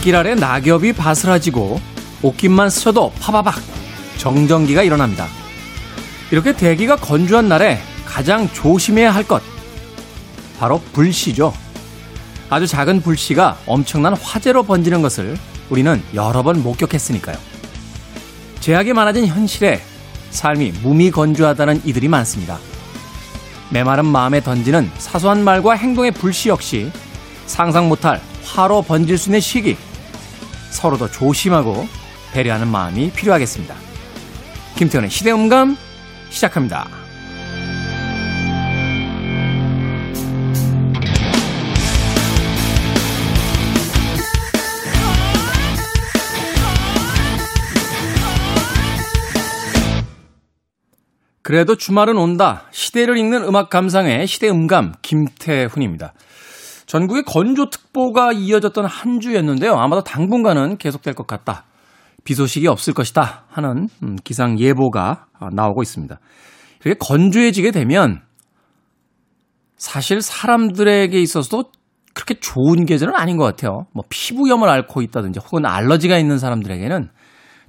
발길 아래 낙엽이 바스라지고 옷깃만 스쳐도 파바박 정전기가 일어납니다. 이렇게 대기가 건조한 날에 가장 조심해야 할 것. 바로 불씨죠. 아주 작은 불씨가 엄청난 화재로 번지는 것을 우리는 여러 번 목격했으니까요. 제약이 많아진 현실에 삶이 무미건조하다는 이들이 많습니다. 메마른 마음에 던지는 사소한 말과 행동의 불씨 역시 상상 못할 화로 번질 수 있는 시기. 서로 더 조심하고 배려하는 마음이 필요하겠습니다. 김태현의 시대음감 시작합니다. 그래도 주말은 온다. 시대를 읽는 음악 감상의 시대 음감 김태훈입니다. 전국에 건조특보가 이어졌던 한 주였는데요. 아마도 당분간은 계속될 것 같다. 비 소식이 없을 것이다 하는 음, 기상 예보가 나오고 있습니다. 이렇게 건조해지게 되면 사실 사람들에게 있어서도 그렇게 좋은 계절은 아닌 것 같아요. 뭐 피부염을 앓고 있다든지 혹은 알러지가 있는 사람들에게는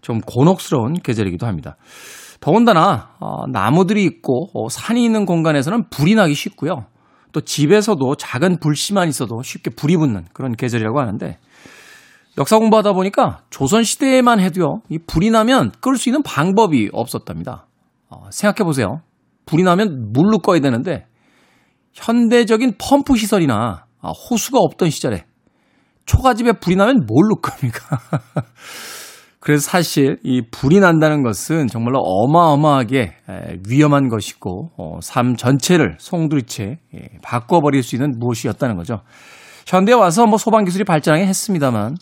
좀 곤혹스러운 계절이기도 합니다. 더군다나 어, 나무들이 있고 어, 산이 있는 공간에서는 불이 나기 쉽고요. 또 집에서도 작은 불씨만 있어도 쉽게 불이 붙는 그런 계절이라고 하는데 역사 공부하다 보니까 조선 시대에만 해도요. 이 불이 나면 끌 수 있는 방법이 없었답니다. 어, 생각해 보세요. 불이 나면 물로 꺼야 되는데 현대적인 펌프 시설이나 아, 호수가 없던 시절에 초가집에 불이 나면 뭘로 끕니까? 그래서 사실 이 불이 난다는 것은 정말로 어마어마하게 위험한 것이고 어, 삶 전체를 송두리째 예, 바꿔버릴 수 있는 무엇이었다는 거죠. 현대에 와서 뭐 소방 기술이 발전하긴 했습니다만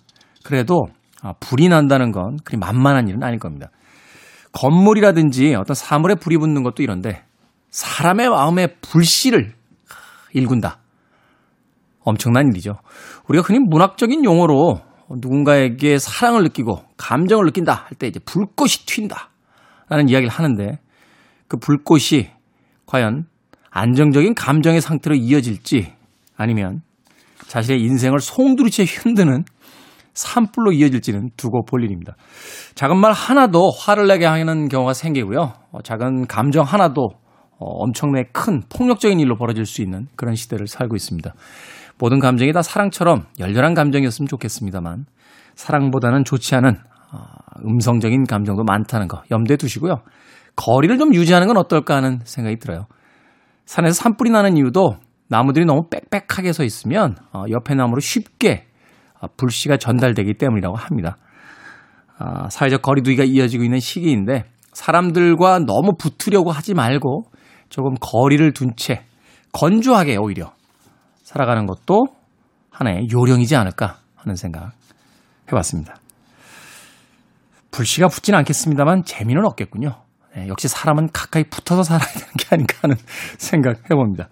그래도 아, 불이 난다는 건 그리 만만한 일은 아닐 겁니다. 건물이라든지 어떤 사물에 불이 붙는 것도 이런데 사람의 마음에 불씨를 일군다. 엄청난 일이죠. 우리가 흔히 문학적인 용어로 누군가에게 사랑을 느끼고 감정을 느낀다 할 때 이제 불꽃이 튄다. 라는 이야기를 하는데 그 불꽃이 과연 안정적인 감정의 상태로 이어질지 아니면 자신의 인생을 송두리째 흔드는 산불로 이어질지는 두고 볼 일입니다. 작은 말 하나도 화를 내게 하는 경우가 생기고요. 어, 작은 감정 하나도 어, 엄청나게 큰 폭력적인 일로 벌어질 수 있는 그런 시대를 살고 있습니다. 모든 감정이 다 사랑처럼 열렬한 감정이었으면 좋겠습니다만 사랑보다는 좋지 않은 어, 음성적인 감정도 많다는 거 염두에 두시고요. 거리를 좀 유지하는 건 어떨까 하는 생각이 들어요. 산에서 산불이 나는 이유도 나무들이 너무 빽빽하게 서 있으면 옆에 나무로 쉽게 불씨가 전달되기 때문이라고 합니다. 사회적 거리두기가 이어지고 있는 시기인데 사람들과 너무 붙으려고 하지 말고 조금 거리를 둔 채 건조하게 오히려 살아가는 것도 하나의 요령이지 않을까 하는 생각 해봤습니다. 불씨가 붙지는 않겠습니다만 재미는 없겠군요. 네, 역시 사람은 가까이 붙어서 살아야 되는 게 아닌가 하는 생각 해봅니다.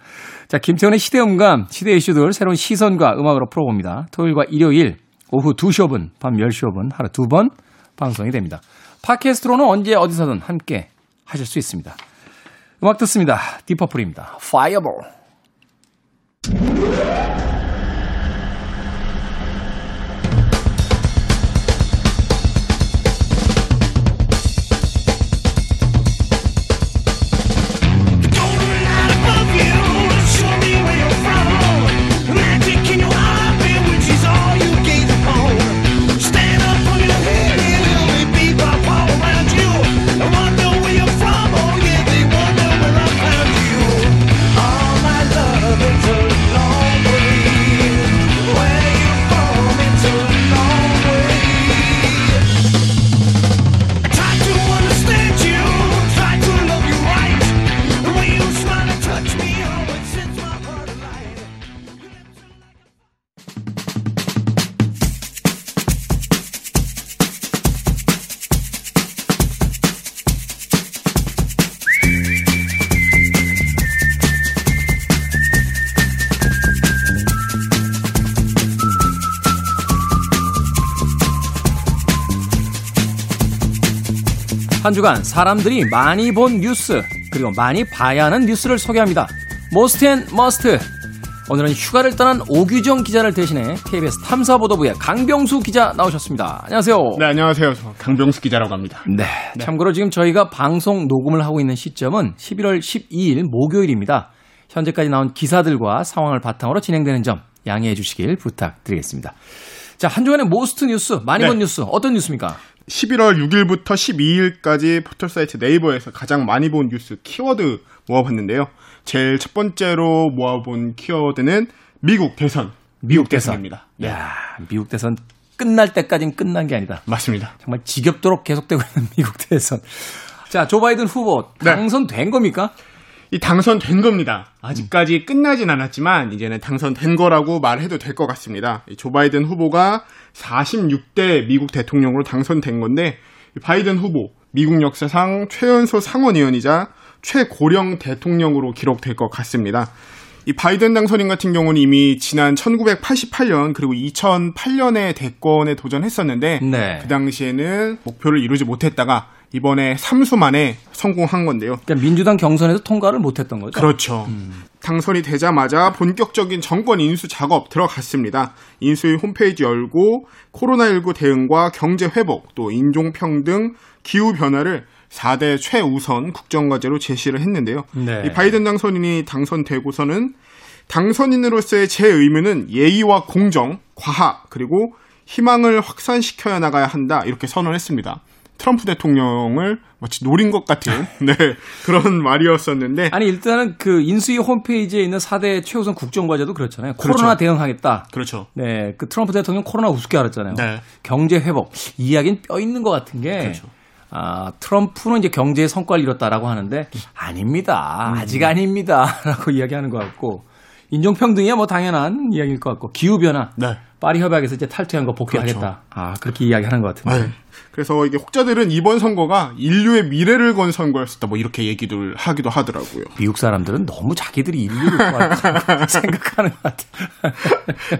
자, 김태훈의 시대음감, 시대 이슈들 새로운 시선과 음악으로 풀어봅니다. 토요일과 일요일 오후 2시 5분, 밤 10시 5분 하루 두 번 방송이 됩니다. 팟캐스트로는 언제 어디서든 함께 하실 수 있습니다. 음악 듣습니다. 디퍼플입니다. Fireball. 한 주간 사람들이 많이 본 뉴스 그리고 많이 봐야 하는 뉴스를 소개합니다. Most and Must 오늘은 휴가를 떠난 오규정 기자를 대신해 KBS 탐사보도부의 강병수 기자 나오셨습니다. 안녕하세요. 네, 안녕하세요. 저 강병수 기자라고 합니다. 네, 네. 참고로 지금 저희가 방송 녹음을 하고 있는 시점은 11월 12일 목요일입니다. 현재까지 나온 기사들과 상황을 바탕으로 진행되는 점 양해해 주시길 부탁드리겠습니다. 자, 한 주간의 most 뉴스, 많이 네. 본 뉴스, 어떤 뉴스입니까? 11월 6일부터 12일까지 포털사이트 네이버에서 가장 많이 본 뉴스 키워드 모아봤는데요. 제일 첫 번째로 모아본 키워드는 미국 대선. 미국 대선입니다. 네. 야, 미국 대선 끝날 때까지는 끝난 게 아니다. 맞습니다. 정말 지겹도록 계속되고 있는 미국 대선. 자, 조 바이든 후보 네. 당선된 네. 겁니까? 이 당선된 겁니다. 아직까지 끝나진 않았지만 이제는 당선된 거라고 말해도 될 것 같습니다. 조 바이든 후보가 46대 미국 대통령으로 당선된 건데 바이든 후보 미국 역사상 최연소 상원의원이자 최고령 대통령으로 기록될 것 같습니다. 이 바이든 당선인 같은 경우는 이미 지난 1988년 그리고 2008년에 대권에 도전했었는데 네. 그 당시에는 목표를 이루지 못했다가 이번에 3수 만에 성공한 건데요. 그러니까 민주당 경선에서 통과를 못했던 거죠. 그렇죠. 음. 당선이 되자마자 본격적인 정권 인수 작업 들어갔습니다. 인수위 홈페이지 열고 코로나19 대응과 경제 회복 또 인종평등 기후 변화를 4대 최우선 국정과제로 제시를 했는데요. 네. 이 바이든 당선인이 당선되고서는 당선인으로서의 제 의무는 예의와 공정, 과학, 그리고 희망을 확산시켜야 나가야 한다. 이렇게 선언했습니다. 트럼프 대통령을 마치 노린 것 같은 네, 그런 말이었었는데 아니 일단은 그 인수위 홈페이지에 있는 4대 최우선 국정과제도 그렇잖아요. 그렇죠. 코로나 대응하겠다. 그렇죠. 네, 그 트럼프 대통령 코로나 우습게 알았잖아요. 네. 경제 회복 이야기는 뼈 있는 것 같은 게 그렇죠. 아, 트럼프는 이제 경제의 성과를 이뤘다라고 하는데 아닙니다. 음. 아직 아닙니다라고 이야기하는 것 같고 인종평등이야 뭐 당연한 이야기일 것 같고 기후변화. 네. 파리 협약에서 이제 탈퇴한 거 복귀하겠다. 그렇죠. 아, 그렇게 이야기하는 것 같은데. 네. 그래서 이게 혹자들은 이번 선거가 인류의 미래를 건 선거였었다. 뭐 이렇게 얘기를 하기도 하더라고요. 미국 사람들은 너무 자기들이 인류를 생각하는 것 같아.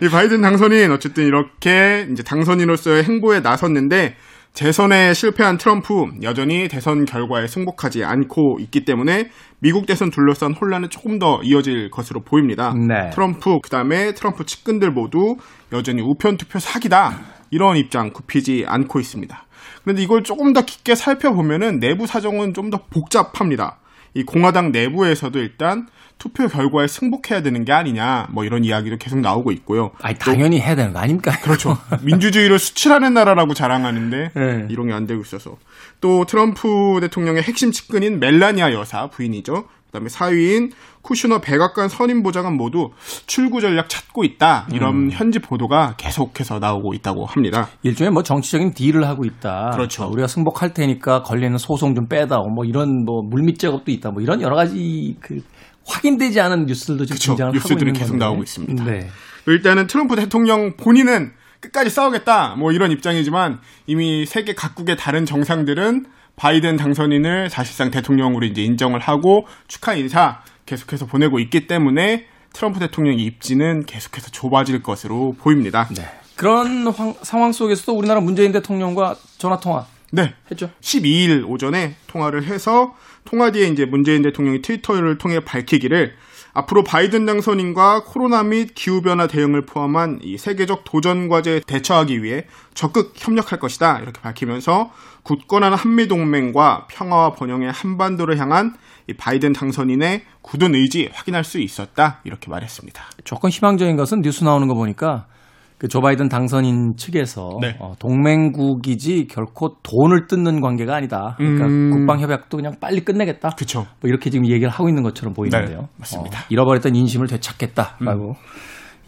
이 바이든 당선인 어쨌든 이렇게 이제 당선인으로서의 행보에 나섰는데 재선에 실패한 트럼프 여전히 대선 결과에 승복하지 않고 있기 때문에 미국 대선 둘러싼 혼란은 조금 더 이어질 것으로 보입니다. 네. 트럼프 그다음에 트럼프 측근들 모두 여전히 우편 투표 사기다 이런 입장 굽히지 않고 있습니다. 그런데 이걸 조금 더 깊게 살펴보면은 내부 사정은 좀 더 복잡합니다. 이 공화당 내부에서도 일단 투표 결과에 승복해야 되는 게 아니냐 뭐 이런 이야기도 계속 나오고 있고요. 아니 당연히 해야 되는 거 아닙니까? 그렇죠. 민주주의를 수출하는 나라라고 자랑하는데 네. 이런 게 안 되고 있어서 또 트럼프 대통령의 핵심 측근인 멜라니아 여사 부인이죠. 그다음에 사위인 쿠슈너 백악관 선임 보좌관 모두 출구 전략 찾고 있다 이런 음. 현지 보도가 계속해서 나오고 있다고 합니다. 일종의 뭐 정치적인 딜을 하고 있다. 그렇죠. 어, 우리가 승복할 테니까 걸리는 소송 좀 빼다오 뭐 이런 뭐 물밑 작업도 있다. 뭐 이런 여러 가지 그 확인되지 않은 뉴스들도 지금 그쵸, 등장을 뉴스들이 하고 있는 계속 건데. 나오고 있습니다. 네. 일단은 트럼프 대통령 본인은 끝까지 싸우겠다 뭐 이런 입장이지만 이미 세계 각국의 다른 정상들은 바이든 당선인을 사실상 대통령으로 이제 인정을 하고 축하 인사 계속해서 보내고 있기 때문에 트럼프 대통령의 입지는 계속해서 좁아질 것으로 보입니다. 네. 그런 황, 상황 속에서도 우리나라 문재인 대통령과 전화 통화 네. 했죠. 12일 오전에 통화를 해서 통화 뒤에 이제 문재인 대통령이 트위터를 통해 밝히기를 앞으로 바이든 당선인과 코로나 및 기후변화 대응을 포함한 이 세계적 도전 과제에 대처하기 위해 적극 협력할 것이다. 이렇게 밝히면서 굳건한 한미 동맹과 평화와 번영의 한반도를 향한 이 바이든 당선인의 굳은 의지 확인할 수 있었다. 이렇게 말했습니다. 조금 희망적인 것은 뉴스 나오는 거 보니까 그 조 바이든 당선인 측에서 네. 어, 동맹국이지 결코 돈을 뜯는 관계가 아니다. 그러니까 음... 국방 협약도 그냥 빨리 끝내겠다. 그렇죠. 뭐 이렇게 지금 얘기를 하고 있는 것처럼 보이는데요. 네, 맞습니다. 어, 잃어버렸던 인심을 되찾겠다라고 음.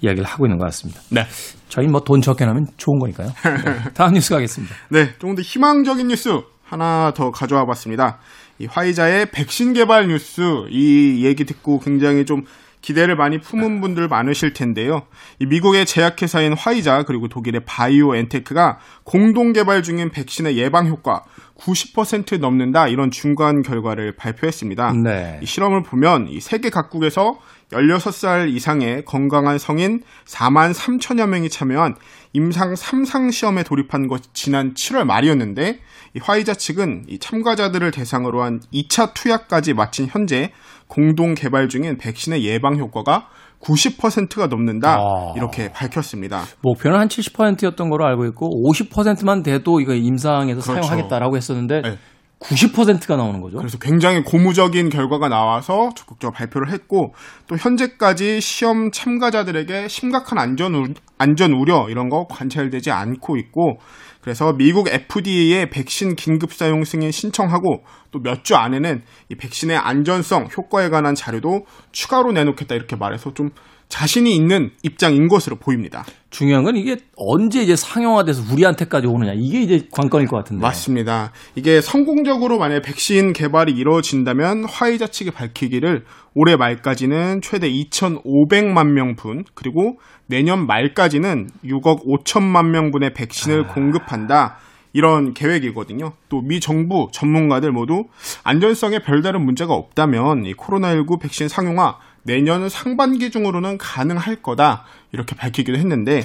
이야기를 하고 있는 것 같습니다. 네. 저희 뭐 돈 적게 나면 좋은 거니까요. 네. 다음 뉴스 가겠습니다. 네, 조금 더 희망적인 뉴스 하나 더 가져와 봤습니다. 이 화이자의 백신 개발 뉴스 이 얘기 듣고 굉장히 좀 기대를 많이 품은 분들 많으실 텐데요. 이 미국의 제약회사인 화이자 그리고 독일의 바이오엔테크가 공동 개발 중인 백신의 예방 효과 90% 넘는다 이런 중간 결과를 발표했습니다. 네. 이 실험을 보면 이 세계 각국에서 16살 이상의 건강한 성인 4만 3천여 명이 참여한 임상 3상 시험에 돌입한 것이 지난 7월 말이었는데 이 화이자 측은 이 참가자들을 대상으로 한 2차 투약까지 마친 현재 공동 개발 중인 백신의 예방 효과가 90%가 넘는다 아. 이렇게 밝혔습니다. 목표는 한 70%였던 걸로 알고 있고 50%만 돼도 이거 임상에서 그렇죠. 사용하겠다라고 했었는데 네. 90%가 나오는 거죠. 그래서 굉장히 고무적인 결과가 나와서 적극적으로 발표를 했고 또 현재까지 시험 참가자들에게 심각한 안전 우, 안전 우려 이런 거 관찰되지 않고 있고 그래서 미국 FDA에 백신 긴급 사용 승인 신청하고 또 몇 주 안에는 이 백신의 안전성, 효과에 관한 자료도 추가로 내놓겠다 이렇게 말해서 좀 자신이 있는 입장인 것으로 보입니다. 중요한 건 이게 언제 이제 상용화돼서 우리한테까지 오느냐 이게 이제 관건일 것 같은데. 맞습니다. 이게 성공적으로 만약 백신 개발이 이루어진다면 화이자 측이 밝히기를 올해 말까지는 최대 2,500만 명분 그리고 내년 말까지는 6억 5천만 명분의 백신을 공급한다. 이런 계획이거든요. 또 미 정부 전문가들 모두 안전성에 별다른 문제가 없다면 이 코로나19 백신 상용화 내년 상반기 중으로는 가능할 거다. 이렇게 밝히기도 했는데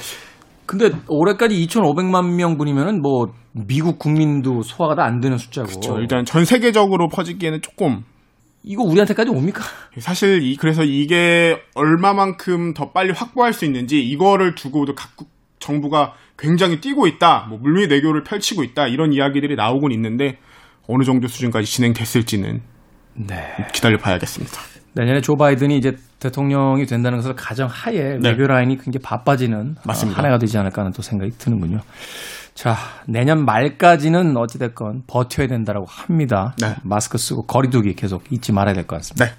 근데 올해까지 2,500만 명분이면은 뭐 미국 국민도 소화가 다 안 되는 숫자고. 저 일단 전 세계적으로 퍼지기에는 조금 이거 우리한테까지 옵니까? 사실 이 그래서 이게 얼마만큼 더 빨리 확보할 수 있는지 이거를 두고도 각국 정부가 굉장히 뛰고 있다, 뭐 물밑 외교를 펼치고 있다 이런 이야기들이 나오곤 있는데 어느 정도 수준까지 진행됐을지는 네. 기다려 봐야겠습니다. 내년에 조 바이든이 이제 대통령이 된다는 것을 가정 하에 네. 외교 라인이 굉장히 바빠지는 맞습니다. 어, 한 해가 되지 않을까 하는 또 생각이 드는군요. 자, 내년 말까지는 어찌됐건 버텨야 된다라고 합니다. 네. 마스크 쓰고 거리두기 계속 잊지 말아야 될 것 같습니다. 네.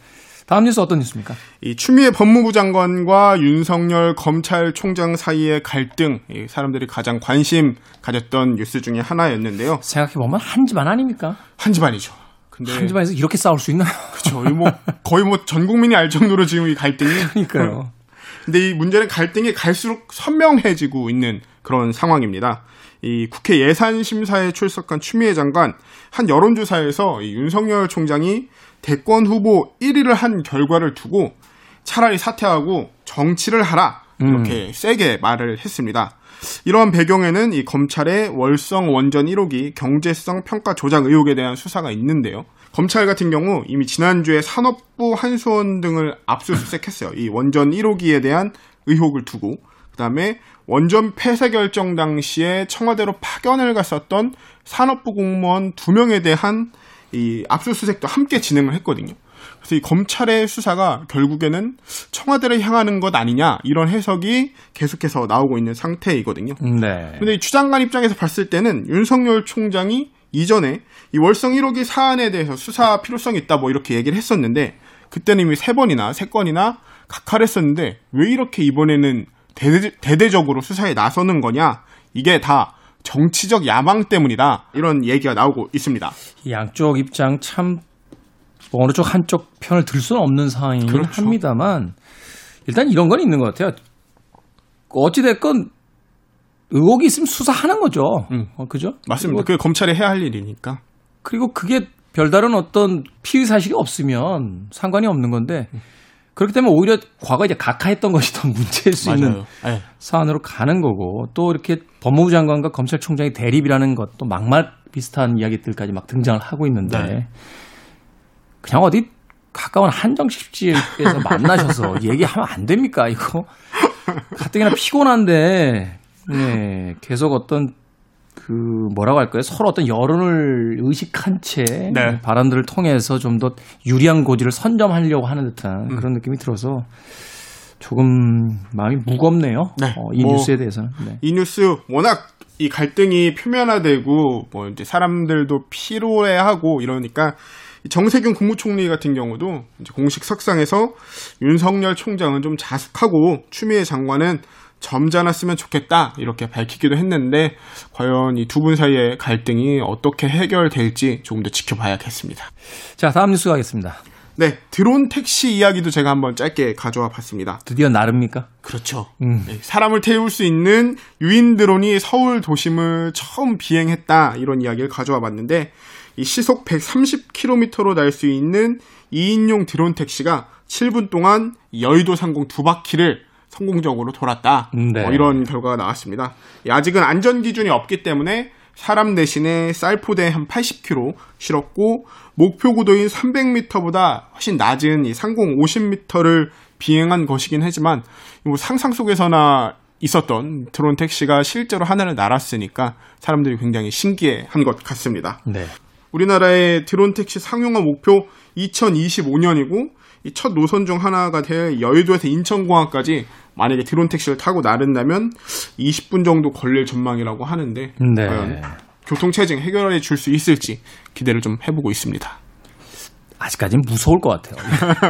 다음 뉴스 어떤 뉴스입니까? 이 추미애 법무부 장관과 윤석열 검찰총장 사이의 갈등, 이 사람들이 가장 관심 가졌던 뉴스 중에 하나였는데요. 생각해보면 한 집안 아닙니까? 한 집안이죠. 근데 한 집안에서 이렇게 싸울 수 있나요? 그렇죠. 이뭐 거의 뭐 전 국민이 알 정도로 지금 이 갈등이 그러니까요. 근데 이 문제는 갈등이 갈수록 선명해지고 있는 그런 상황입니다. 이 국회 예산심사에 출석한 추미애 장관 한 여론조사에서 이 윤석열 총장이 대권 후보 1위를 한 결과를 두고 차라리 사퇴하고 정치를 하라 이렇게 세게 말을 했습니다. 이러한 배경에는 이 검찰의 월성 원전 1호기 경제성 평가 조작 의혹에 대한 수사가 있는데요. 검찰 같은 경우 이미 지난주에 산업부 한수원 등을 압수수색했어요. 이 원전 1호기에 대한 의혹을 두고 그다음에 원전 폐쇄 결정 당시에 청와대로 파견을 갔었던 산업부 공무원 두 명에 대한 이 압수수색도 함께 진행을 했거든요. 그래서 이 검찰의 수사가 결국에는 청와대를 향하는 것 아니냐 이런 해석이 계속해서 나오고 있는 상태이거든요. 네. 근데 이 추장관 입장에서 봤을 때는 윤석열 총장이 이전에 이 월성 1호기 사안에 대해서 수사 필요성이 있다 뭐 이렇게 얘기를 했었는데 그때는 이미 세 번이나 세 건이나 각하했었는데 왜 이렇게 이번에는 대대, 적으로 수사에 나서는 거냐 이게 다 정치적 야망 때문이다 이런 얘기가 나오고 있습니다. 양쪽 입장 참 어느 쪽 한쪽 편을 들 수는 없는 상황이긴 그렇죠. 합니다만 일단 이런 건 있는 것 같아요. 어찌됐건 의혹이 있으면 수사하는 거죠. 음. 어, 그죠? 맞습니다. 그게 검찰이 해야 할 일이니까. 그리고 그게 별다른 어떤 피의 사실이 없으면 상관이 없는 건데 그렇기 때문에 오히려 과거 이제 각하했던 것이 더 문제일 수 있는 네. 사안으로 가는 거고 또 이렇게 법무부 장관과 검찰총장이 대립이라는 것도 막말 비슷한 이야기들까지 막 등장을 하고 있는데 네. 그냥 어디 가까운 한정식집에서 만나셔서 얘기하면 안 됩니까 이거 가뜩이나 피곤한데 네, 계속 어떤 그 뭐라고 할까요 서로 어떤 여론을 의식한 채 네. 발언들을 통해서 좀 더 유리한 고지를 선점하려고 하는 듯한 음. 그런 느낌이 들어서 조금 마음이 무겁네요. 네. 어, 이 뭐 뉴스에 대해서는. 네. 이 뉴스 워낙 이 갈등이 표면화되고 뭐 이제 사람들도 피로해하고 이러니까 이 정세균 국무총리 같은 경우도 공식 석상에서 윤석열 총장은 좀 자숙하고 추미애 장관은 점잖았으면 좋겠다 이렇게 밝히기도 했는데 과연 이 두 분 사이의 갈등이 어떻게 해결될지 조금 더 지켜봐야겠습니다. 자 다음 뉴스 가겠습니다. 네, 드론 택시 이야기도 제가 한번 짧게 가져와 봤습니다. 드디어 나릅니까? 그렇죠. 음. 네, 사람을 태울 수 있는 유인 드론이 서울 도심을 처음 비행했다 이런 이야기를 가져와 봤는데 이 시속 130km로 날 수 있는 2인용 드론 택시가 7분 동안 여의도 상공 두 바퀴를 성공적으로 돌았다. 네. 어, 이런 결과가 나왔습니다. 예, 아직은 안전 기준이 없기 때문에 사람 대신에 쌀포대 한 80km 실었고 목표 구도인 300m보다 훨씬 낮은 이 상공 50m를 비행한 것이긴 하지만 뭐 상상 속에서나 있었던 드론 택시가 실제로 하늘을 날았으니까 사람들이 굉장히 신기해한 것 같습니다. 네. 우리나라의 드론 택시 상용화 목표 2025년이고 이첫 노선 중 하나가 될 여의도에서 인천공항까지 만약에 드론 택시를 타고 나른다면 20분 정도 걸릴 전망이라고 하는데 네. 과연 교통 체증 해결해 줄 수 있을지 기대를 좀 해보고 있습니다. 아직까지는 무서울 것 같아요.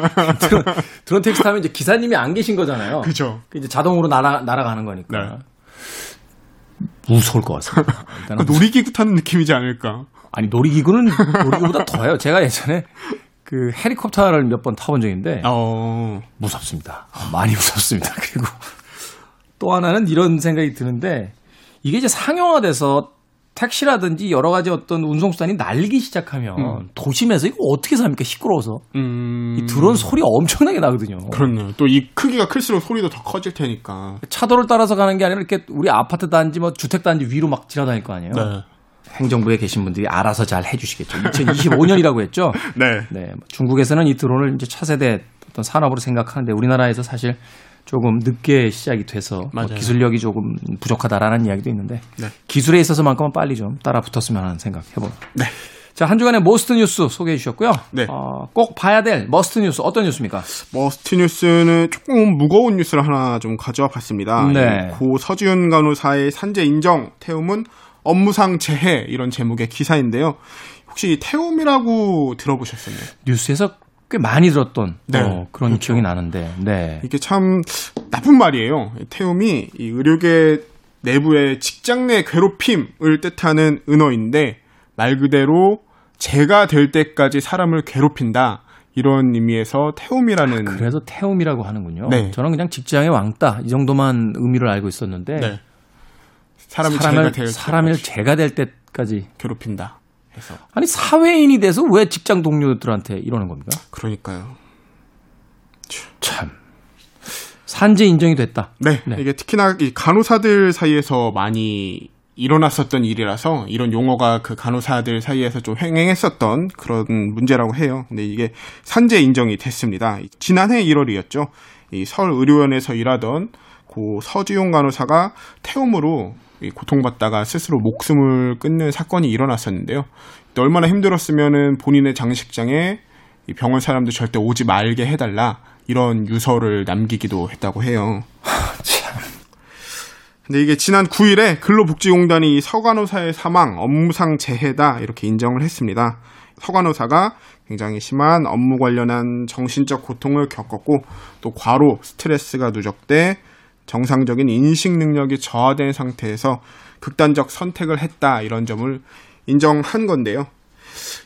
드론, 드론 택시 타면 이제 기사님이 안 계신 거잖아요. 그죠. 이제 자동으로 날아, 날아가는 거니까. 네. 무서울 것 같습니다. 놀이기구 타는 느낌이지 않을까. 아니 놀이기구는 놀이기구보다 더해요. 제가 예전에 그 헬리콥터를 몇 번 타본 적인데 어, 무섭습니다. 아, 많이 무섭습니다. 그리고 또 하나는 이런 생각이 드는데 이게 이제 상용화돼서 택시라든지 여러 가지 어떤 운송수단이 날기 시작하면 도심에서 이거 어떻게 삽니까? 시끄러워서. 음, 이 드론 소리 엄청나게 나거든요. 그렇네요. 또 이 크기가 클수록 소리도 더 커질 테니까. 차도를 따라서 가는 게 아니라 이렇게 우리 아파트 단지 뭐 주택 단지 위로 막 지나다닐 거 아니에요. 네. 행정부에 계신 분들이 알아서 잘 해주시겠죠. 2025년이라고 했죠. 네. 네, 뭐 중국에서는 이 드론을 이제 차세대 어떤 산업으로 생각하는데 우리나라에서 사실 조금 늦게 시작이 돼서 뭐. 기술력이 조금 부족하다라는 이야기도 있는데 네. 기술에 있어서만큼은 빨리 좀 따라 붙었으면 하는 생각 해봅니다. 네. 자, 한 주간의 most 뉴스 소개해 주셨고요. 네. 어, 꼭 봐야 될 must 뉴스 어떤 뉴스입니까? must 뉴스는 조금 무거운 뉴스를 하나 좀 가져와 봤습니다. 네. 이고 서지윤 간호사의 산재 인정, 태움은 업무상 재해 이런 제목의 기사인데요. 혹시 태움이라고 들어보셨었나요? 뉴스에서 꽤 많이 들었던 네, 어, 그런 그렇죠. 기억이 나는데, 네. 이게 참 나쁜 말이에요. 태움이 이 의료계 내부의 직장 내 괴롭힘을 뜻하는 은어인데 말 그대로 죄가 될 때까지 사람을 괴롭힌다. 이런 의미에서 태움이라는 그래서 태움이라고 하는군요. 네. 저는 그냥 직장의 왕따 이 정도만 의미를 알고 있었는데 네. 사람이 사람을 죄가 될 사람을 때까지 죄가 될 때까지 괴롭힌다. 해서 아니 사회인이 돼서 왜 직장 동료들한테 이러는 겁니까? 그러니까요. 참 산재 인정이 됐다. 네, 네. 이게 특히나 이 간호사들 사이에서 많이 일어났었던 일이라서 이런 용어가 그 간호사들 사이에서 좀 횡행했었던 그런 문제라고 해요. 근데 이게 산재 인정이 됐습니다. 지난해 1월이었죠. 이 서울 의료원에서 일하던 고 서지용 간호사가 태움으로 이 고통받다가 스스로 목숨을 끊는 사건이 일어났었는데요. 또 얼마나 힘들었으면은 본인의 장식장에 이 병원 사람들 절대 오지 말게 해달라 이런 유서를 남기기도 했다고 해요. 근데 이게 지난 9일에 근로복지공단이 이 서간호사의 사망 업무상 재해다 이렇게 인정을 했습니다. 서간호사가 굉장히 심한 업무 관련한 정신적 고통을 겪었고 또 과로 스트레스가 누적돼 정상적인 인식 능력이 저하된 상태에서 극단적 선택을 했다 이런 점을 인정한 건데요.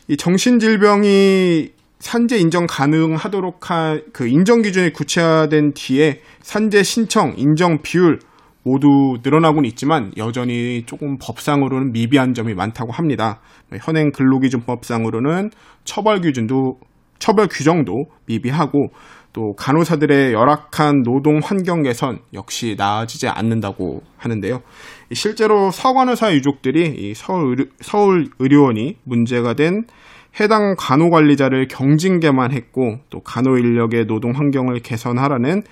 이 정신질병이 산재 인정 가능하도록 한 그 인정 기준이 구체화된 뒤에 산재 신청 인정 비율 모두 늘어나고는 있지만 여전히 조금 법상으로는 미비한 점이 많다고 합니다. 현행 근로기준법상으로는 처벌 기준도 처벌 규정도 미비하고 또 간호사들의 열악한 노동 환경 개선 역시 나아지지 않는다고 하는데요. 이 실제로 서간호사 유족들이 이 서울, 서울 의료원이 문제가 된 해당 간호 관리자를 경징계만 했고 또 간호 인력의 노동 환경을 개선하라는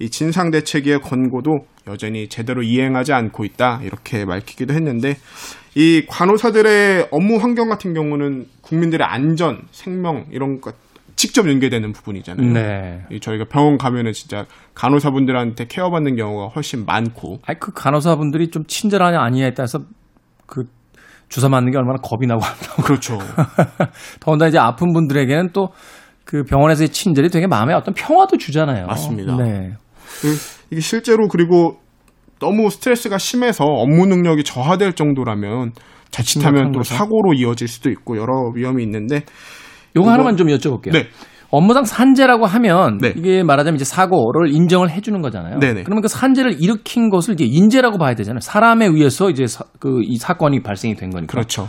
이 진상 대책위의 권고도 여전히 제대로 이행하지 않고 있다 이렇게 밝히기도 했는데 이 간호사들의 업무 환경 같은 경우는 국민들의 안전, 생명 이런 것 직접 연계되는 부분이잖아요. 네. 이 저희가 병원 가면은 진짜 간호사분들한테 케어받는 경우가 훨씬 많고 아니 그 간호사분들이 좀 친절하냐 아니냐에 따라서 그 주사 맞는 게 얼마나 겁이 나고 한다고. 그렇죠. 더군다나 이제 아픈 분들에게는 또 그 병원에서의 친절이 되게 마음에 어떤 평화도 주잖아요. 맞습니다. 네. 그 이게 실제로 그리고 너무 스트레스가 심해서 업무 능력이 저하될 정도라면 자칫하면 또 거죠. 사고로 이어질 수도 있고 여러 위험이 있는데 요거 하나만 좀 여쭤볼게요. 네. 업무상 산재라고 하면 네. 이게 말하자면 이제 사고를 인정을 해주는 거잖아요. 네네. 그러면 그 산재를 일으킨 것을 이제 인재라고 봐야 되잖아요. 사람에 의해서 이제 그 이 사건이 발생이 된 거니까. 그렇죠.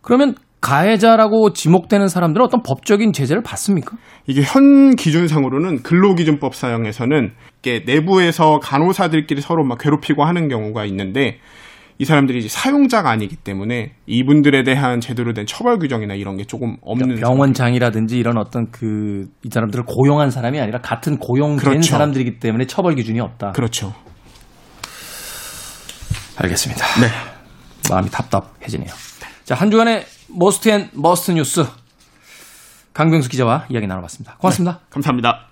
그러면 가해자라고 지목되는 사람들은 어떤 법적인 제재를 받습니까? 이게 현 기준상으로는 근로기준법 사용에서는 이게 내부에서 간호사들끼리 서로 막 괴롭히고 하는 경우가 있는데 이 사람들이 이제 사용자가 아니기 때문에 이분들에 대한 제대로 된 처벌 규정이나 이런 게 조금 없는 그러니까 병원장이라든지 이런 어떤 그 이 사람들을 고용한 사람이 아니라 같은 고용된 그렇죠. 사람들이기 때문에 처벌 기준이 없다. 그렇죠. 알겠습니다. 네. 마음이 답답해지네요. 자, 한 주간의 most and must 뉴스 강병수 기자와 이야기 나눠봤습니다. 고맙습니다. 감사합니다.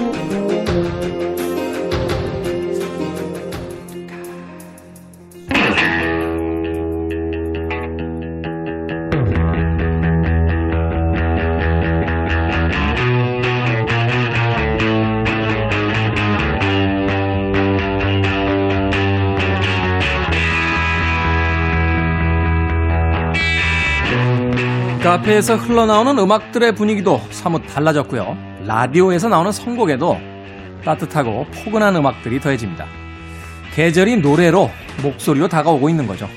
카페에서 흘러나오는 음악들의 분위기도 사뭇 달라졌고요. 라디오에서 나오는 선곡에도 따뜻하고 포근한 음악들이 더해집니다. 계절이 노래로 목소리로 다가오고 있는 거죠.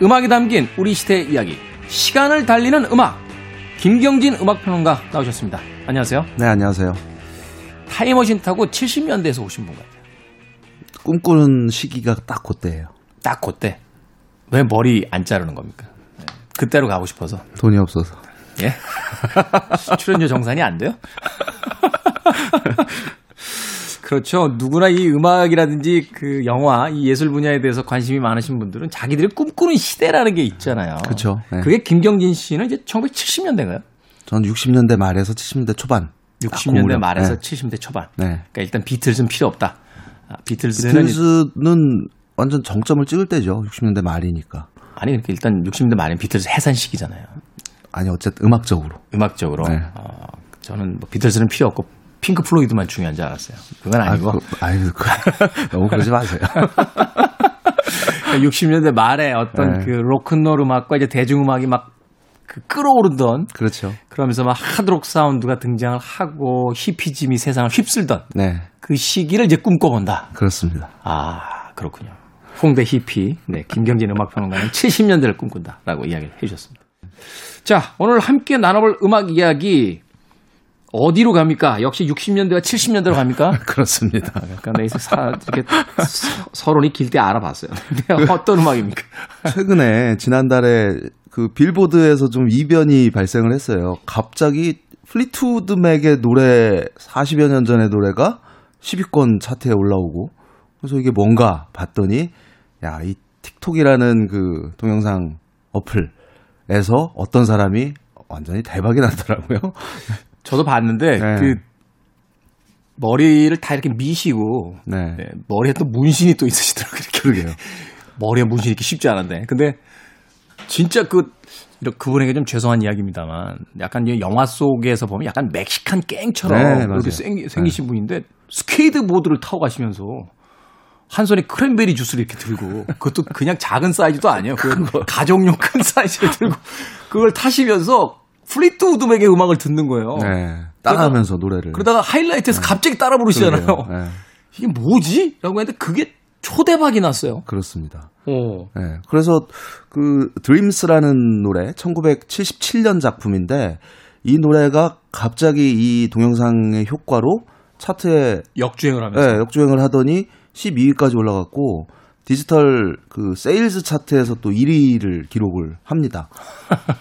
음악이 담긴 우리 시대의 이야기. 시간을 달리는 음악. 김경진 음악평론가 나오셨습니다. 안녕하세요. 네, 안녕하세요. 타임머신 타고 70년대에서 오신 분 같아요. 꿈꾸는 시기가 딱 그때예요. 딱 그때. 왜 머리 안 자르는 겁니까? 네. 그때로 가고 싶어서. 돈이 없어서. 예? 출연료 정산이 안 돼요? 그렇죠. 누구나 이 음악이라든지 그 영화, 이 예술 분야에 대해서 관심이 많으신 분들은 자기들이 꿈꾸는 시대라는 게 있잖아요. 그쵸, 네. 그게 김경진 씨는 이제 1970년대인가요? 전 60년대 말에서 70년대 초반. 딱 60년대 고무령. 말에서 네. 70년대 초반. 네. 그러니까 일단 비틀즈는 필요 없다. 아, 비틀즈는 비틀즈는 완전 정점을 찍을 때죠. 60년대 말이니까. 아니 그러니까 일단 60년대 말엔 비틀즈 해산 시기잖아요. 아니 어쨌든 음악적으로. 음악적으로. 네. 어, 저는 뭐 비틀즈는 필요 없고 핑크 플로이드만 중요한 줄 알았어요. 그건 아니고. 아이고, 아이고 그, 너무 그러지 마세요. 60년대 말에 어떤 네. 그 로큰롤 음악과 이제 대중음악이 막 그 끌어오르던 그렇죠. 그러면서 막 하드록 사운드가 등장을 하고 히피즘이 세상을 휩쓸던 네, 그 시기를 이제 꿈꿔본다. 그렇습니다. 아, 그렇군요. 홍대 히피, 네, 김경진 음악평론가는 70년대를 꿈꾼다라고 이야기를 해주셨습니다. 자, 오늘 함께 나눠볼 음악 이야기 어디로 갑니까? 역시 60년대와 70년대로 갑니까? 그렇습니다. 약간 내에서 사, 이렇게 서- 서론이 길 때 알아봤어요. 근데 어떤 음악입니까? 최근에 지난달에 그 빌보드에서 좀 이변이 발생을 했어요. 갑자기 플리트우드 맥의 노래 40여 년 전의 노래가 10위권 차트에 올라오고 그래서 이게 뭔가 봤더니 야, 이 틱톡이라는 그 동영상 어플에서 어떤 사람이 완전히 대박이 났더라고요. 저도 봤는데 네. 그 머리를 다 이렇게 미시고 네. 네, 머리에 또 문신이 또 있으시더라고요. 그러게요. 머리에 문신이 이렇게 쉽지 않은데. 근데 진짜 그 그분에게 좀 죄송한 이야기입니다만 약간 이 영화 속에서 보면 약간 멕시칸 갱처럼 네, 이렇게 맞아요. 생, 생기신 분인데 스케이트보드를 타고 가시면서 한 손에 크랜베리 주스를 이렇게 들고 그것도 그냥 작은 사이즈도 아니에요. 그 가정용 큰 사이즈를 들고 그걸 타시면서 플리트우드 맥의 음악을 듣는 거예요. 네. 따라하면서 노래를. 그러다가 하이라이트에서 갑자기 따라 부르시잖아요. 네. 이게 뭐지? 라고 했는데 그게 초대박이 났어요. 그렇습니다. 어. 네. 그래서 그 Dreams라는 노래 1977년 작품인데 이 노래가 갑자기 이 동영상의 효과로 차트에 역주행을 하면서. 네, 역주행을 하더니 12위까지 올라갔고 디지털 그 세일즈 차트에서 또 1위를 기록을 합니다.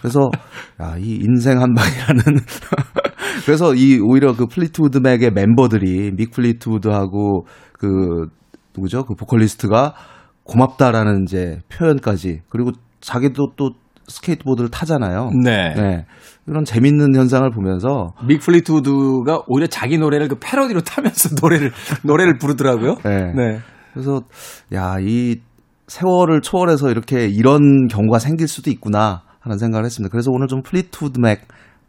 그래서 야, 이 인생 한 방이라는 그래서 이 오히려 그 플리트우드 맥의 멤버들이 믹 플리트우드하고 그 누구죠? 그 보컬리스트가 고맙다라는 이제 표현까지 그리고 자기도 또 스케이트보드를 타잖아요. 네. 네. 이런 재밌는 현상을 보면서 믹 플리트우드가 오히려 자기 노래를 그 패러디로 타면서 노래를 노래를 부르더라고요. 네. 그래서 야, 이 세월을 초월해서 이렇게 이런 경우가 생길 수도 있구나 하는 생각을 했습니다. 그래서 오늘 좀 플리트우드 맥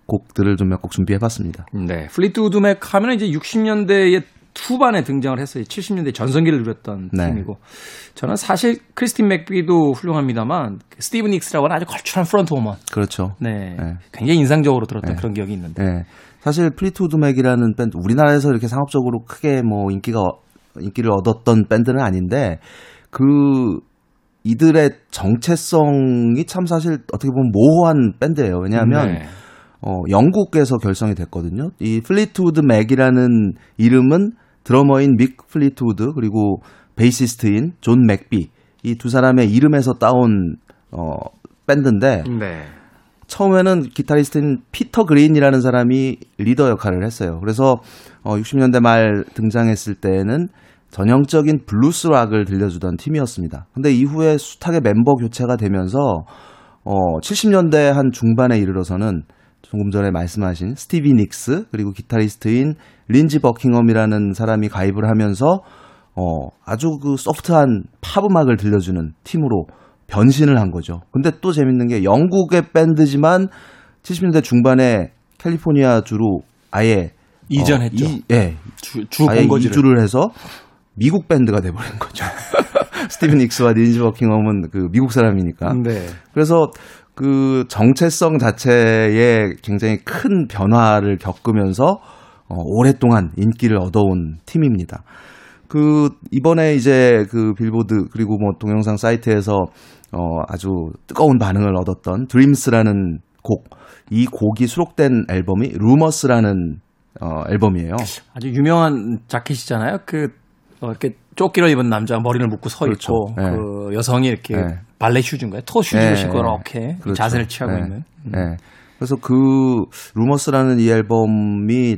곡들을 좀 몇 곡 준비해 봤습니다. 네. 플리트우드 맥 하면 이제 60년대의 후반에 등장을 했어요. 70년대 전성기를 누렸던 네. 팀이고. 저는 사실 크리스틴 맥비도 훌륭합니다만 스티비 닉스라고 하는 아주 걸출한 front woman. 그렇죠. 네. 네. 굉장히 인상적으로 들었던 그런 기억이 있는데. 네. 사실 플리트우드 맥이라는 밴드 우리나라에서 이렇게 상업적으로 크게 뭐 인기가 인기를 얻었던 밴드는 아닌데 그 이들의 정체성이 참 사실 어떻게 보면 모호한 밴드예요. 왜냐하면 네. 어, 영국에서 결성이 됐거든요. 이 플리트우드 맥이라는 이름은 드러머인 믹 플리트우드 그리고 베이시스트인 존 맥비 이 두 사람의 이름에서 따온 어, 밴드인데 네. 처음에는 기타리스트인 피터 그린이라는 사람이 리더 역할을 했어요. 그래서 어 60년대 말 등장했을 때는 전형적인 블루스 락을 들려주던 팀이었습니다. 근데 이후에 숱하게 멤버 교체가 되면서 어 70년대 한 중반에 이르러서는 조금 전에 말씀하신 스티비 닉스 그리고 기타리스트인 린지 버킹엄이라는 사람이 가입을 하면서 어 아주 그 소프트한 팝 음악을 들려주는 팀으로 변신을 한 거죠. 근데 또 재밌는 게 영국의 밴드지만 70년대 중반에 캘리포니아 주로 아예 이전했죠. 어, 이, 예, 주, 주 아예. 이주를 해서 미국 밴드가 돼버린 거죠. 스티븐 닉스와 린지 버킹엄은 그 미국 사람이니까. 네. 그래서 그 정체성 자체에 굉장히 큰 변화를 겪으면서 어, 오랫동안 인기를 얻어온 팀입니다. 그 이번에 이제 그 빌보드 그리고 뭐 동영상 사이트에서 어 아주 뜨거운 반응을 얻었던 Dreams라는 곡 이 곡이 수록된 앨범이 Rumours라는 어 앨범이에요. 아주 유명한 자켓이잖아요. 그 어, 이렇게 조끼를 입은 남자가 머리를 묶고 서 그렇죠. 있고 네. 그 여성이 이렇게 네. 발레 슈즈인가요? 토 슈즈를 네. 신고 이렇게 그렇죠. 자세를 취하고 네. 있는. 음. 네. 그래서 그 Rumours라는 이 앨범이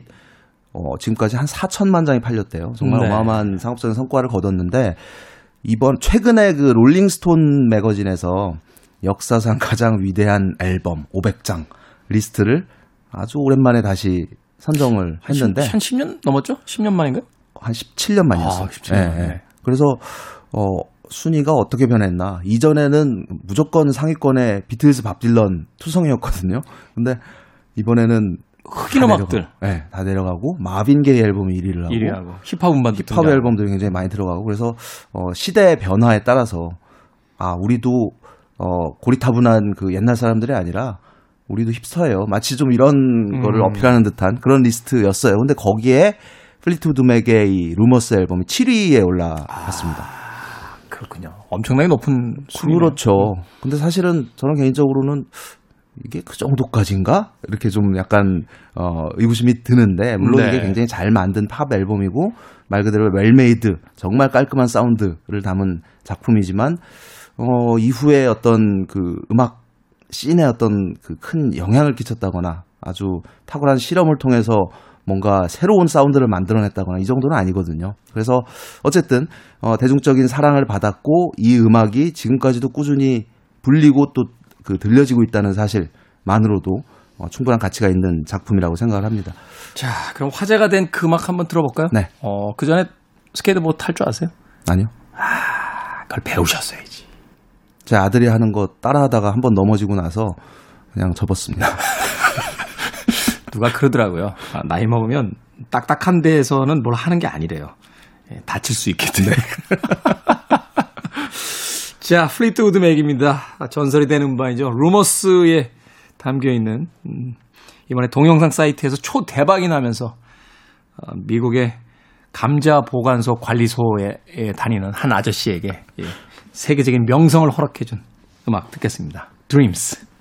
어, 지금까지 한 4천만 장이 팔렸대요. 정말 네. 어마어마한 상업적인 성과를 거뒀는데 이번 최근에 그 롤링스톤 매거진에서 역사상 가장 위대한 앨범 500장 리스트를 아주 오랜만에 다시 선정을 했는데 한 10년 넘었죠? 10년 만인가요? 한 17년 만이었어요. 아, 17년 만에. 예. 그래서 어 순위가 어떻게 변했나? 이전에는 무조건 상위권에 비틀즈, 밥 딜런 투성이었거든요. 근데 이번에는 흑인 다 음악들. 네, 다 내려가고 마빈 게이 앨범이 1위를 하고 1위 하고 힙합 음반도 힙합. 앨범도 굉장히 많이 들어가고 그래서 어 시대의 변화에 따라서 아 우리도 어 고리타분한 그 옛날 사람들이 아니라 우리도 hipster예요. 마치 좀 이런 음. 거를 어필하는 듯한 그런 리스트였어요. 근데 거기에 플리트우드 맥의 이 Rumours 앨범이 7위에 올라갔습니다. 그렇군요. 엄청나게 높은 순위. 그렇죠. 근데 사실은 저는 개인적으로는 이게 그 정도까지인가? 이렇게 좀 약간 어 의구심이 드는데 물론 네. 이게 굉장히 잘 만든 팝 앨범이고 말 그대로 well-made 정말 깔끔한 사운드를 담은 작품이지만 어 이후에 어떤 그 음악 scene에 어떤 그 큰 영향을 끼쳤다거나 아주 탁월한 실험을 통해서 뭔가 새로운 사운드를 만들어냈다거나 이 정도는 아니거든요. 그래서 어쨌든 어, 대중적인 사랑을 받았고 이 음악이 지금까지도 꾸준히 불리고 또 그 들려지고 있다는 사실만으로도 어, 충분한 가치가 있는 작품이라고 생각을 합니다. 자, 그럼 화제가 된 그 음악 한번 들어볼까요? 네. 어, 그 전에 스케이트보드 탈 줄 아세요? 아니요. 그걸 배우셨어야지. 제 아들이 하는 거 따라하다가 한번 넘어지고 나서 그냥 접었습니다. 누가 그러더라고요. 아, 나이 먹으면 딱딱한 데에서는 뭘 하는 게 아니래요. 예, 다칠 수 있겠던데. 자, 플리트우드 맥입니다. 아, 전설이 되는 음반이죠. Rumours에 담겨 있는 음, 이번에 동영상 사이트에서 초 대박이 나면서 어, 미국의 감자 보관소 관리소에 에 다니는 한 아저씨에게 예, 세계적인 명성을 허락해준 음악 듣겠습니다. Dreams.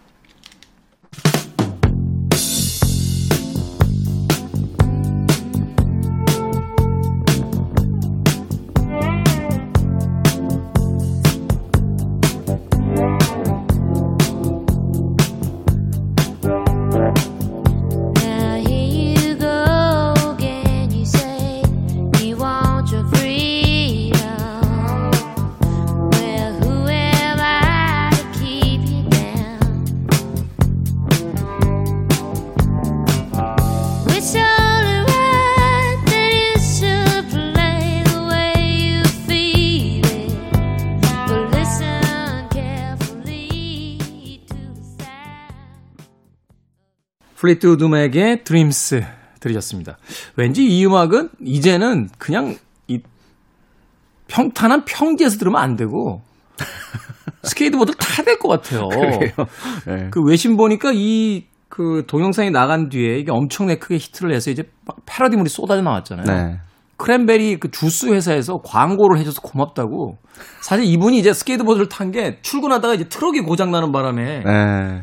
플리트우드 맥의 Dreams 들으셨습니다. 왠지 이 음악은 이제는 그냥 이 평탄한 평지에서 들으면 안 되고 스케이트보드를 타야 될 것 같아요. 네. 그 외신 보니까 이 그 동영상이 나간 뒤에 이게 엄청나게 크게 히트를 해서 이제 막 패러디물이 쏟아져 나왔잖아요. 네. cranberry 그 주스 회사에서 광고를 해줘서 고맙다고. 사실 이분이 이제 스케이트보드를 탄 게 출근하다가 이제 트럭이 고장 나는 바람에 네.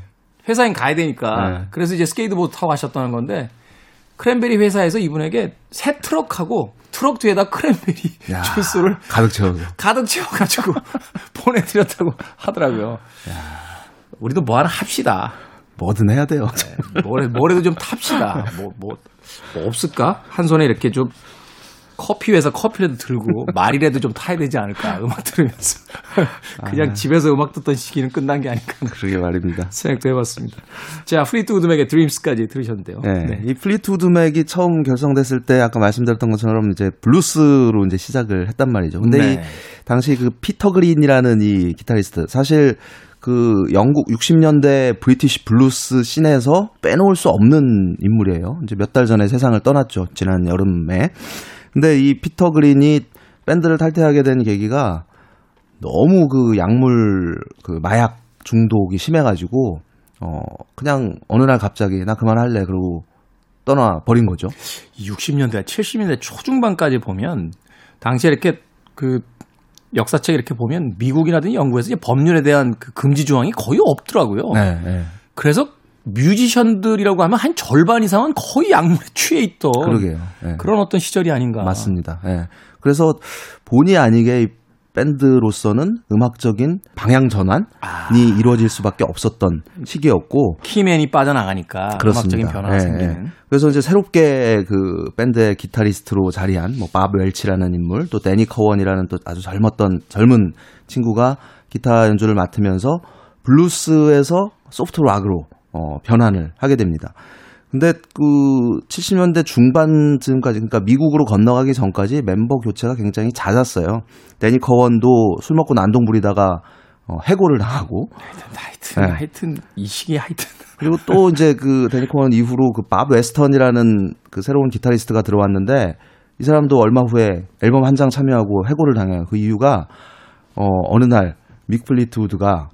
회사엔 가야 되니까 네. 그래서 이제 스케이트보드 타고 가셨다는 건데 cranberry 회사에서 이분에게 새 트럭하고 트럭 뒤에다 cranberry 야, 주스를 가득 채워서. 가득 채워가지고 보내드렸다고 하더라고요. 우리도 뭐 하나 합시다. 뭐든 해야 돼요. 뭐래, 뭐래도 좀 탑시다. 뭐, 뭐, 뭐 없을까? 한 손에 이렇게 좀 커피 회사 커피라도 들고 말이라도 좀 타야 되지 않을까? 음악 들으면서. 그냥 집에서 음악 듣던 시기는 끝난 게 아닐까 그러게 말입니다. 생각도 해봤습니다. 자, 플리트우드 맥의 Dreams까지 들으셨는데요. 네. 네. 이 플리트우드 맥이 처음 결성됐을 때 아까 말씀드렸던 것처럼 이제 블루스로 이제 시작을 했단 말이죠. 근데 네. 이 당시 그 피터 그린이라는 이 기타리스트 사실 그 영국 60년대 British blues scene에서 빼놓을 수 없는 인물이에요. 이제 몇 달 전에 세상을 떠났죠. 지난 여름에. 근데 이 피터 그린이 밴드를 탈퇴하게 된 계기가 너무 그 약물 그 마약 중독이 심해가지고 어 그냥 어느 날 갑자기 나 그만할래 그러고 떠나 버린 거죠. 60년대, 70년대 초중반까지 보면 당시에 이렇게 그 역사책 이렇게 보면 미국이라든지 영국에서 이제 약물에 대한 그 금지 조항이 거의 없더라고요. 네, 네. 그래서 뮤지션들이라고 하면 한 절반 이상은 거의 약물에 취해 있던 그러게요. 네. 그런 어떤 시절이 아닌가. 맞습니다. 예. 그래서 본의 아니게 이 밴드로서는 음악적인 방향 전환이 이루어질 수밖에 없었던 시기였고 키맨이 빠져나가니까 그렇습니다. 음악적인 변화가 예, 생기는. 예. 그래서 이제 새롭게 그 밴드의 기타리스트로 자리한 뭐밥 웰치라는 인물 또 데니 커원이라는 또 아주 젊었던 젊은 친구가 기타 연주를 맡으면서 블루스에서 soft rock으로 어, 변환을 하게 됩니다. 근데 그 70년대 중반쯤까지 그러니까 미국으로 건너가기 전까지 멤버 교체가 굉장히 잦았어요. 데니 커원도 술 먹고 난동 부리다가 어, 해고를 당하고 하여튼, 네. 하여튼, 이 시기에 하여튼. 그리고 또 이제 그 데니 커원 이후로 그 밥 웨스턴이라는 그 새로운 기타리스트가 들어왔는데 이 사람도 얼마 후에 앨범 한 장 참여하고 해고를 당해요. 그 이유가 어 어느 날 믹 플리트우드가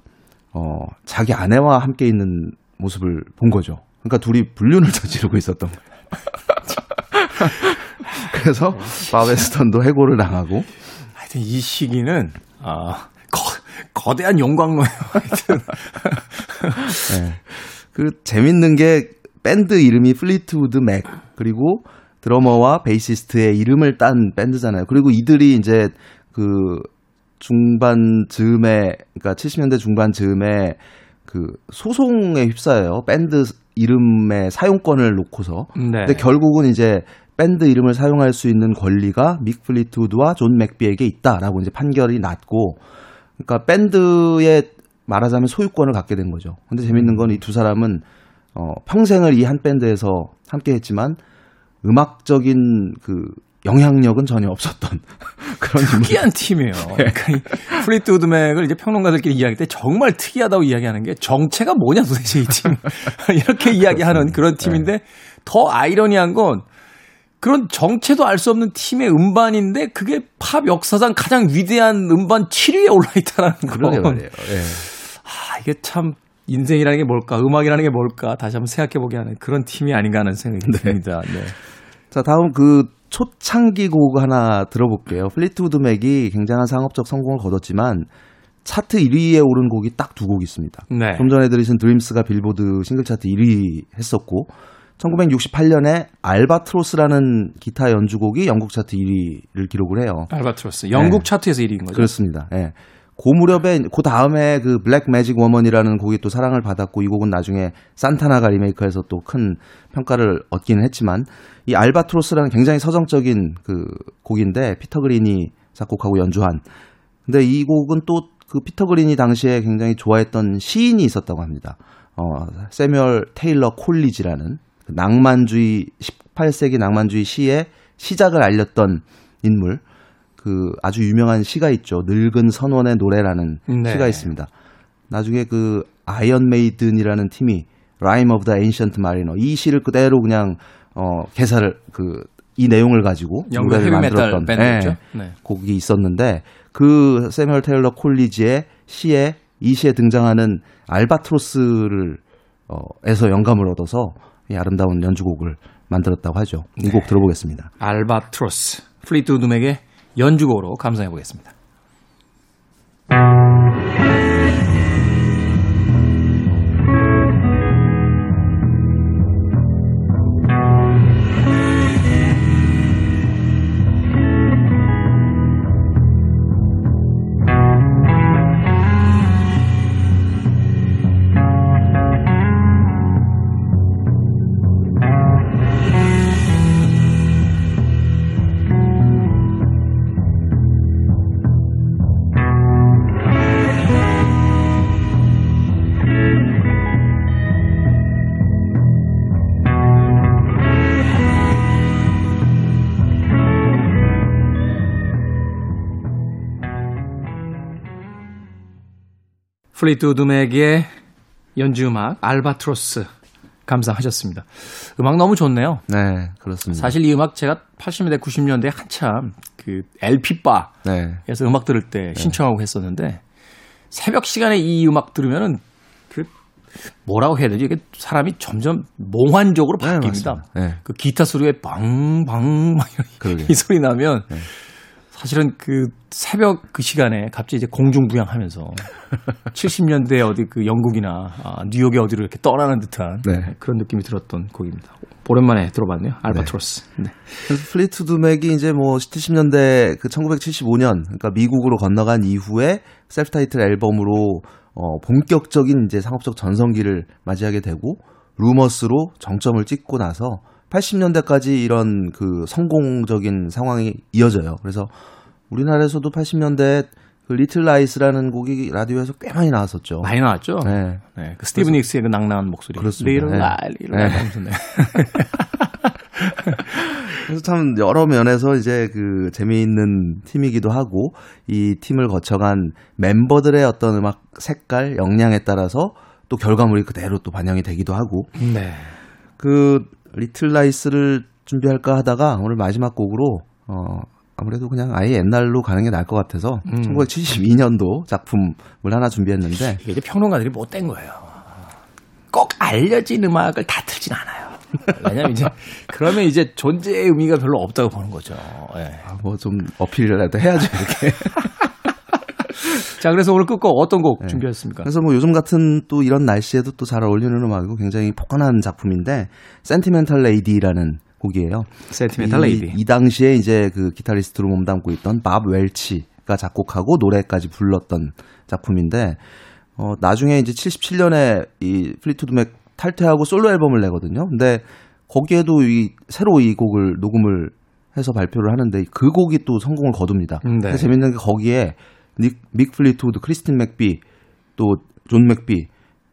어 자기 아내와 함께 있는 모습을 본 거죠. 그러니까 둘이 불륜을 저지르고 있었던 거예요. 그래서 밥 웨스턴도 해고를 당하고 하여튼 이 시기는, 아, 거, 거대한 용광로예요. 하여튼. 네. 그 재밌는 게 밴드 이름이 플리트우드 맥 그리고 드러머와 베이시스트의 이름을 딴 밴드잖아요. 그리고 이들이 이제 그 중반 즈음에 그러니까 70년대 중반 즈음에 그 소송에 휩싸여요. 밴드 이름의 사용권을 놓고서. 네. 근데 결국은 이제 밴드 이름을 사용할 수 있는 권리가 믹 플리트우드와 존 맥비에게 있다라고 이제 판결이 났고 그러니까 밴드의 말하자면 소유권을 갖게 된 거죠. 근데 재밌는 건 이 두 사람은 어, 평생을 이 한 밴드에서 함께 했지만 음악적인 그 영향력은 전혀 없었던 그런. 특이한 팀이에요. 네. 그러니까 이 플리트우드 맥을 이제 평론가들끼리 이야기할 때 정말 특이하다고 이야기하는 게 정체가 뭐냐 도대체 이 팀. 이렇게 이야기하는 그런 네. 팀인데 더 아이러니한 건 그런 정체도 알 수 없는 팀의 음반인데 그게 팝 역사상 가장 위대한 음반 7위에 올라 있다라는 그러게 건. 예. 아, 이게 참 인생이라는 게 뭘까, 음악이라는 게 뭘까 다시 한번 생각해 보게 하는 그런 팀이 아닌가 하는 생각이 듭니다. 네. 자, 다음 그 초창기 곡 하나 들어볼게요. 플리트우드 맥이 굉장한 상업적 성공을 거뒀지만 차트 1위에 오른 곡이 딱 두 곡 있습니다. 네. 좀 전에 들으신 Dreams가 빌보드 싱글 차트 1위 했었고 1968년에 알바트로스라는 기타 연주곡이 영국 차트 1위를 기록을 해요. 알바트로스 영국 네. 차트에서 1위인 거죠. 그렇습니다. 예. 그 무렵에 그 다음에 그 Black Magic Woman이라는 곡이 또 사랑을 받았고 이 곡은 나중에 산타나가 리메이크해서 또 큰 평가를 얻기는 했지만 이 알바트로스라는 굉장히 서정적인 그 곡인데 피터 그린이 작곡하고 연주한 근데 이 곡은 또 그 피터 그린이 당시에 굉장히 좋아했던 시인이 있었다고 합니다. 어, 세뮤얼 테일러 콜리지라는 그 낭만주의 18세기 낭만주의 시의 시작을 알렸던 인물 그 아주 유명한 시가 있죠. 늙은 선원의 노래라는 네. 시가 있습니다. 나중에 그 아이언 메이든이라는 팀이 Rime of the Ancient Mariner 이 시를 그대로 그냥 어 개사를 그 이 내용을 가지고 노래를 만들었던. 예, 네. 곡이 있었는데 그 세뮤얼 테일러 콜리지의 시에 이 시에 등장하는 알바트로스를 어, 에서 영감을 얻어서 이 아름다운 연주곡을 만들었다고 하죠. 이 곡 들어보겠습니다. 알바트로스 플리트우드 맥의 연주곡으로 감상해 보겠습니다. 플리트우드 맥의 연주 음악 알바트로스 감상하셨습니다. 음악 너무 좋네요. 네, 그렇습니다. 사실 이 음악 제가 80년대 90년대 한참 그 LP 바에서 네. 음악 들을 때 신청하고 했었는데 새벽 시간에 이 음악 들으면은 그 뭐라고 해야 되지? 이게 사람이 점점 몽환적으로 네, 바뀝니다. 네. 그 기타 소리에 방방 그러게. 이 소리 나면 네. 사실은 그 새벽 그 시간에 갑자기 이제 공중부양하면서 70년대 어디 그 영국이나 아, 뉴욕의 어디로 이렇게 떠나는 듯한 네. 그런 느낌이 들었던 곡입니다. 오랜만에 들어봤네요. 알바트로스. 네. 그래서 플리트우드 맥이 이제 뭐 70년대 그 1975년 그러니까 미국으로 건너간 이후에 self title 앨범으로 어 본격적인 이제 상업적 전성기를 맞이하게 되고 Rumours로 정점을 찍고 나서 80년대까지 이런 그 성공적인 상황이 이어져요. 그래서 우리나라에서도 80년대 그 리틀 라이스라는 곡이 라디오에서 꽤 많이 나왔었죠. 많이 나왔죠. 네. 네, 그 스티븐 닉스의 그 낭낭한 목소리. 그렇습니다. 네. little lie 하면서 네. 그래서 참 여러 면에서 이제 그 재미있는 팀이기도 하고 이 팀을 거쳐간 멤버들의 어떤 음악 색깔, 역량에 따라서 또 결과물이 그대로 또 반영이 되기도 하고 네. 그 리틀 라이스를 준비할까 하다가 오늘 마지막 곡으로 어 아무래도 그냥 아예 옛날로 가는 게 나을 것 같아서 음. 1972년도 작품을 하나 준비했는데 이게 평론가들이 못된 거예요. 꼭 알려진 음악을 다 틀진 않아요. 왜냐면 이제 그러면 이제 존재의 의미가 별로 없다고 보는 거죠. 예. 뭐좀 어필이라도 해야죠 이렇게. 자, 그래서 오늘 끝곡 어떤 곡 준비했습니까? 그래서 뭐 요즘 같은 또 이런 날씨에도 또 잘 어울리는 음악이고 굉장히 포근한 작품인데 Sentimental Lady라는 곡이에요. Sentimental 이, Lady. 이 당시에 이제 그 기타리스트로 몸담고 있던 밥 웰치가 작곡하고 노래까지 불렀던 작품인데 어 나중에 이제 77년에 이 플리트우드 맥 탈퇴하고 솔로 앨범을 내거든요. 근데 거기에도 이 새로 이 곡을 녹음을 해서 발표를 하는데 그 곡이 또 성공을 거둡니다. 음, 네. 재밌는 게 거기에 닉, 믹 플리트우드, 크리스틴 맥비, 또 존 맥비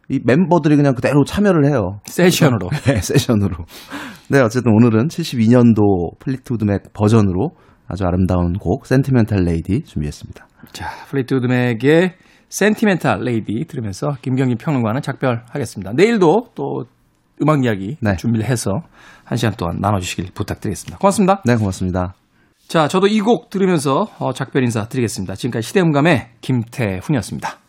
이 멤버들이 그냥 그대로 참여를 해요. 세션으로. 네, 세션으로. 네, 어쨌든 오늘은 72년도 플리트우드 맥 버전으로 아주 아름다운 곡 Sentimental Lady 준비했습니다. 자, 플리트우드 맥의 Sentimental Lady 들으면서 김경희 평론가는 작별하겠습니다. 내일도 또 음악 이야기 네. 준비를 해서 한 시간 동안 나눠주시길 부탁드리겠습니다. 고맙습니다. 네, 고맙습니다. 자, 저도 이 곡 들으면서 어, 작별 인사 드리겠습니다. 지금까지 시대음감의 김태훈이었습니다.